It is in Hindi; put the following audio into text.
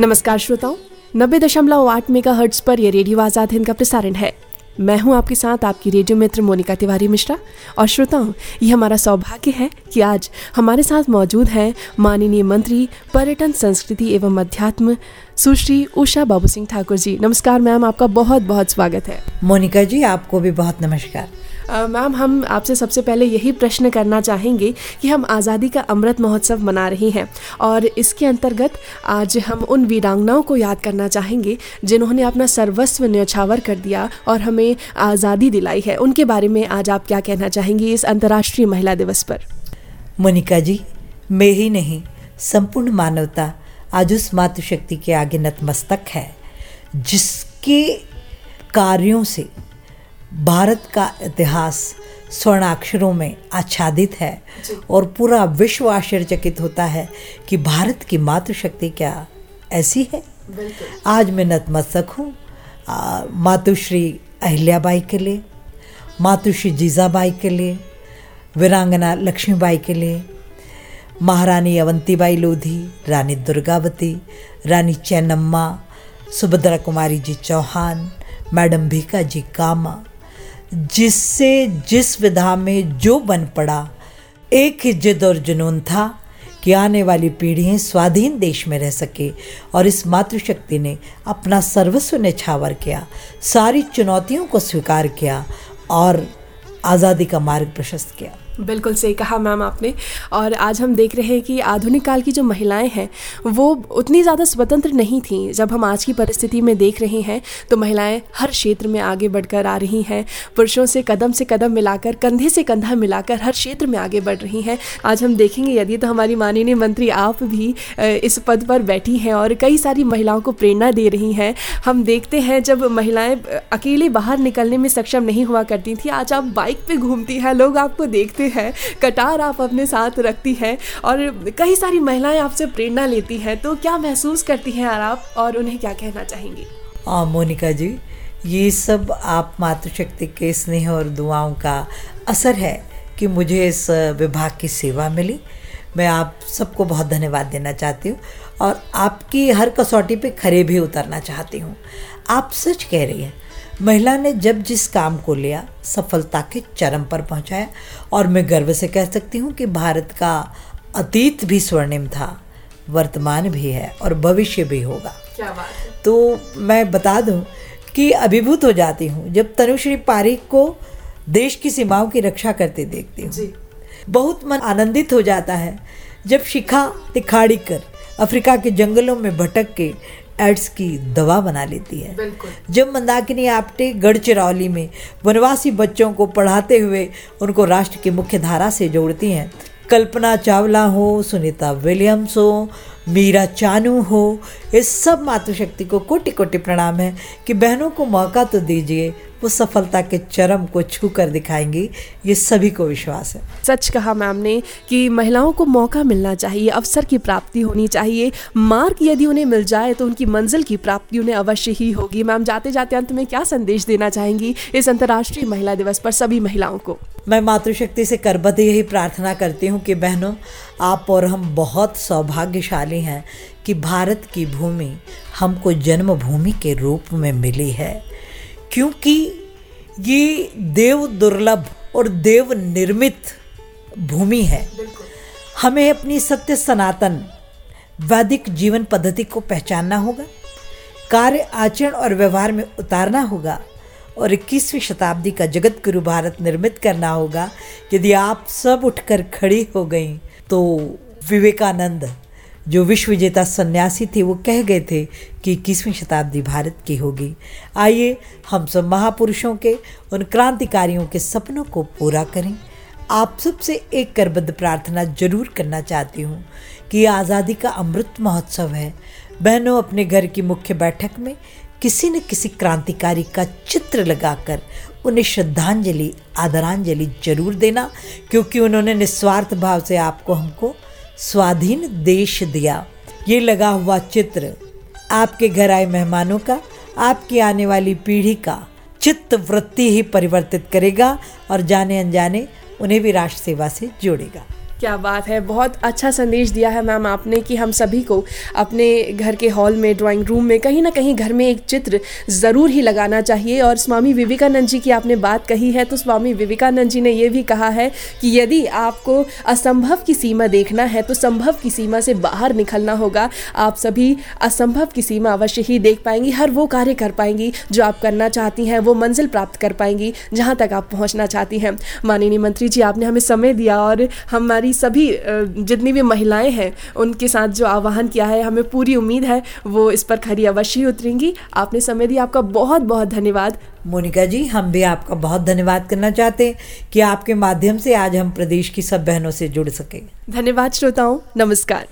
नमस्कार श्रोताओं, नब्बे दशमलव आठ मेगा हर्ट्स पर यह रेडियो आज़ाद हिंद का प्रसारण है। मैं हूँ आपके साथ आपकी रेडियो मित्र मोनिका तिवारी मिश्रा। और श्रोताओं ये हमारा सौभाग्य है कि आज हमारे साथ मौजूद हैं माननीय मंत्री, पर्यटन, संस्कृति एवं अध्यात्म सुश्री उषा बाबू सिंह ठाकुर जी। नमस्कार मैम, आपका बहुत बहुत स्वागत है। मोनिका जी, आपको भी बहुत नमस्कार। मैम, हम आपसे सबसे पहले यही प्रश्न करना चाहेंगे कि हम आज़ादी का अमृत महोत्सव मना रहे हैं और इसके अंतर्गत आज हम उन वीरांगनाओं को याद करना चाहेंगे जिन्होंने अपना सर्वस्व न्यौछावर कर दिया और हमें आज़ादी दिलाई है। उनके बारे में आज आप क्या कहना चाहेंगी इस अंतर्राष्ट्रीय महिला दिवस पर? मोनिका जी, मैं ही नहीं, संपूर्ण मानवता आज उस मातृशक्ति के आगे नतमस्तक है, जिसके कार्यों से भारत का इतिहास स्वर्णाक्षरों में आच्छादित है और पूरा विश्व आश्चर्यचकित होता है कि भारत की मातृशक्ति क्या ऐसी है। आज मैं नतमस्तक हूँ। मातुश्री अहिल्याबाई के लिए मातुश्री जीजाबाई के लिए वीरांगना लक्ष्मीबाई के लिए महारानी अवंतीबाई लोधी रानी दुर्गावती रानी चैनम्मा सुभद्रा कुमारी जी चौहान मैडम भीका जी कामा जिससे जिस विधा में जो बन पड़ा, एक ही जिद और जुनून था कि आने वाली पीढ़ियाँ स्वाधीन देश में रह सके और इस मातृशक्ति ने अपना सर्वस्व निछावर किया, सारी चुनौतियों को स्वीकार किया और आज़ादी का मार्ग प्रशस्त किया। बिल्कुल सही कहा मैम आपने। और आज हम देख रहे हैं कि आधुनिक काल की जो महिलाएँ हैं, वो उतनी ज़्यादा स्वतंत्र नहीं थीं। जब हम आज की परिस्थिति में देख रहे हैं तो महिलाएँ हर क्षेत्र में आगे बढ़कर आ रही हैं। पुरुषों से कदम से कदम मिलाकर, कंधे से कंधा मिलाकर हर क्षेत्र में आगे बढ़ रही हैं। आज हम देखेंगे, यदि तो हमारी माननीय मंत्री आप भी इस पद पर बैठी हैं और कई सारी महिलाओं को प्रेरणा दे रही हैं। हम देखते हैं, जब महिलाएँ अकेले बाहर निकलने में सक्षम नहीं हुआ करती थी, आज आप बाइक पर घूमती हैं। लोग आपको देखते है, कटार आप अपने साथ रखती हैं और कई सारी महिलाएँ आपसे प्रेरणा लेती हैं। तो क्या महसूस करती हैं आप और उन्हें क्या कहना चाहेंगी? हाँ मोनिका जी, ये सब आप मातृशक्ति के स्नेह और दुआओं का असर है कि मुझे इस विभाग की सेवा मिली। मैं आप सबको बहुत धन्यवाद देना चाहती हूँ और आपकी हर कसौटी पे खरे भी उतरना चाहती हूँ। आप सच कह रही हैं महिला ने जब जिस काम को लिया सफलता के चरम पर पहुँचाया। और मैं गर्व से कह सकती हूँ कि भारत का अतीत भी स्वर्णिम था वर्तमान भी है और भविष्य भी होगा। क्या बात है? तो मैं बता दूँ कि अभिभूत हो जाती हूँ जब तनुश्री पारिक को देश की सीमाओं की रक्षा करते देखती हूँ। बहुत मन आनंदित हो जाता है जब शिखा तिखाड़ी कर अफ्रीका के जंगलों में भटक के एड्स की दवा बना लेती है। जब मंदाकिनी आपटे गढ़चिरौली में वनवासी बच्चों को पढ़ाते हुए उनको राष्ट्र की मुख्य धारा से जोड़ती हैं कल्पना चावला हो सुनीता विलियम्स हो मीरा चानू हो इस सब मातृशक्ति को कोटि कोटि प्रणाम है कि बहनों को मौका तो दीजिए वो सफलता के चरम को छू कर दिखाएँगी ये सभी को विश्वास है। सच कहा मैम ने कि महिलाओं को मौका मिलना चाहिए अवसर की प्राप्ति होनी चाहिए मार्ग यदि उन्हें मिल जाए तो उनकी मंजिल की प्राप्ति उन्हें अवश्य ही होगी। मैम जाते जाते अंत में क्या संदेश देना चाहेंगी इस अंतर्राष्ट्रीय महिला दिवस पर सभी महिलाओं को? मैं मातृशक्ति से करबद्ध यही प्रार्थना करती हूँ कि बहनों आप और हम बहुत सौभाग्यशाली हैं कि भारत की भूमि हमको जन्मभूमि के रूप में मिली है। क्योंकि ये देव दुर्लभ और देव निर्मित भूमि है। हमें अपनी सत्य सनातन, वैदिक जीवन पद्धति को पहचानना होगा, कार्य आचरण और व्यवहार में उतारना होगा, और 21वीं शताब्दी का जगत गुरु भारत निर्मित करना होगा। यदि आप सब उठकर खड़ी हो गई तो विवेकानंद, जो विश्व विजेता सन्यासी थे, वो कह गए थे कि इक्कीसवीं शताब्दी भारत की होगी। आइए हम सब महापुरुषों के, उन क्रांतिकारियों के सपनों को पूरा करें। आप सबसे एक करबद्ध प्रार्थना ज़रूर करना चाहती हूँ कि आज़ादी का अमृत महोत्सव है। बहनों, अपने घर की मुख्य बैठक में किसी न किसी क्रांतिकारी का चित्र लगाकर उन्हें श्रद्धांजलि, आदरांजलि ज़रूर देना, क्योंकि उन्होंने निस्वार्थ भाव से आपको हमको स्वाधीन देश दिया। ये लगा हुआ चित्र आपके घर आए मेहमानों का, आपकी आने वाली पीढ़ी का चित्त वृत्ति ही परिवर्तित करेगा और जाने अनजाने उन्हें भी राष्ट्र सेवा से जोड़ेगा। क्या बात है, बहुत अच्छा संदेश दिया है मैम आपने कि हम सभी को अपने घर के हॉल में, ड्राइंग रूम में, कहीं ना कहीं घर में एक चित्र ज़रूर ही लगाना चाहिए। और स्वामी विवेकानंद जी की आपने बात कही है तो स्वामी विवेकानंद जी ने ये भी कहा है कि यदि आपको असंभव की सीमा देखना है तो संभव की सीमा से बाहर निकलना होगा। आप सभी असंभव की सीमा अवश्य ही देख पाएँगी, हर वो कार्य कर पाएँगी जो आप करना चाहती हैं, वो मंजिल प्राप्त कर पाएँगी, जहाँ तक आप पहुँचना चाहती हैं। माननीय मंत्री जी, आपने हमें समय दिया और हमारी हमारी सभी जितनी भी महिलाएँ हैं उनके साथ जो आह्वान किया है हमें पूरी उम्मीद है वो इस पर खरी अवश्य उतरेंगी। आपने समय दिया आपका बहुत बहुत धन्यवाद। मोनिका जी हम भी आपका बहुत धन्यवाद करना चाहते हैं कि आपके माध्यम से आज हम प्रदेश की सब बहनों से जुड़ सके। धन्यवाद श्रोताओं नमस्कार।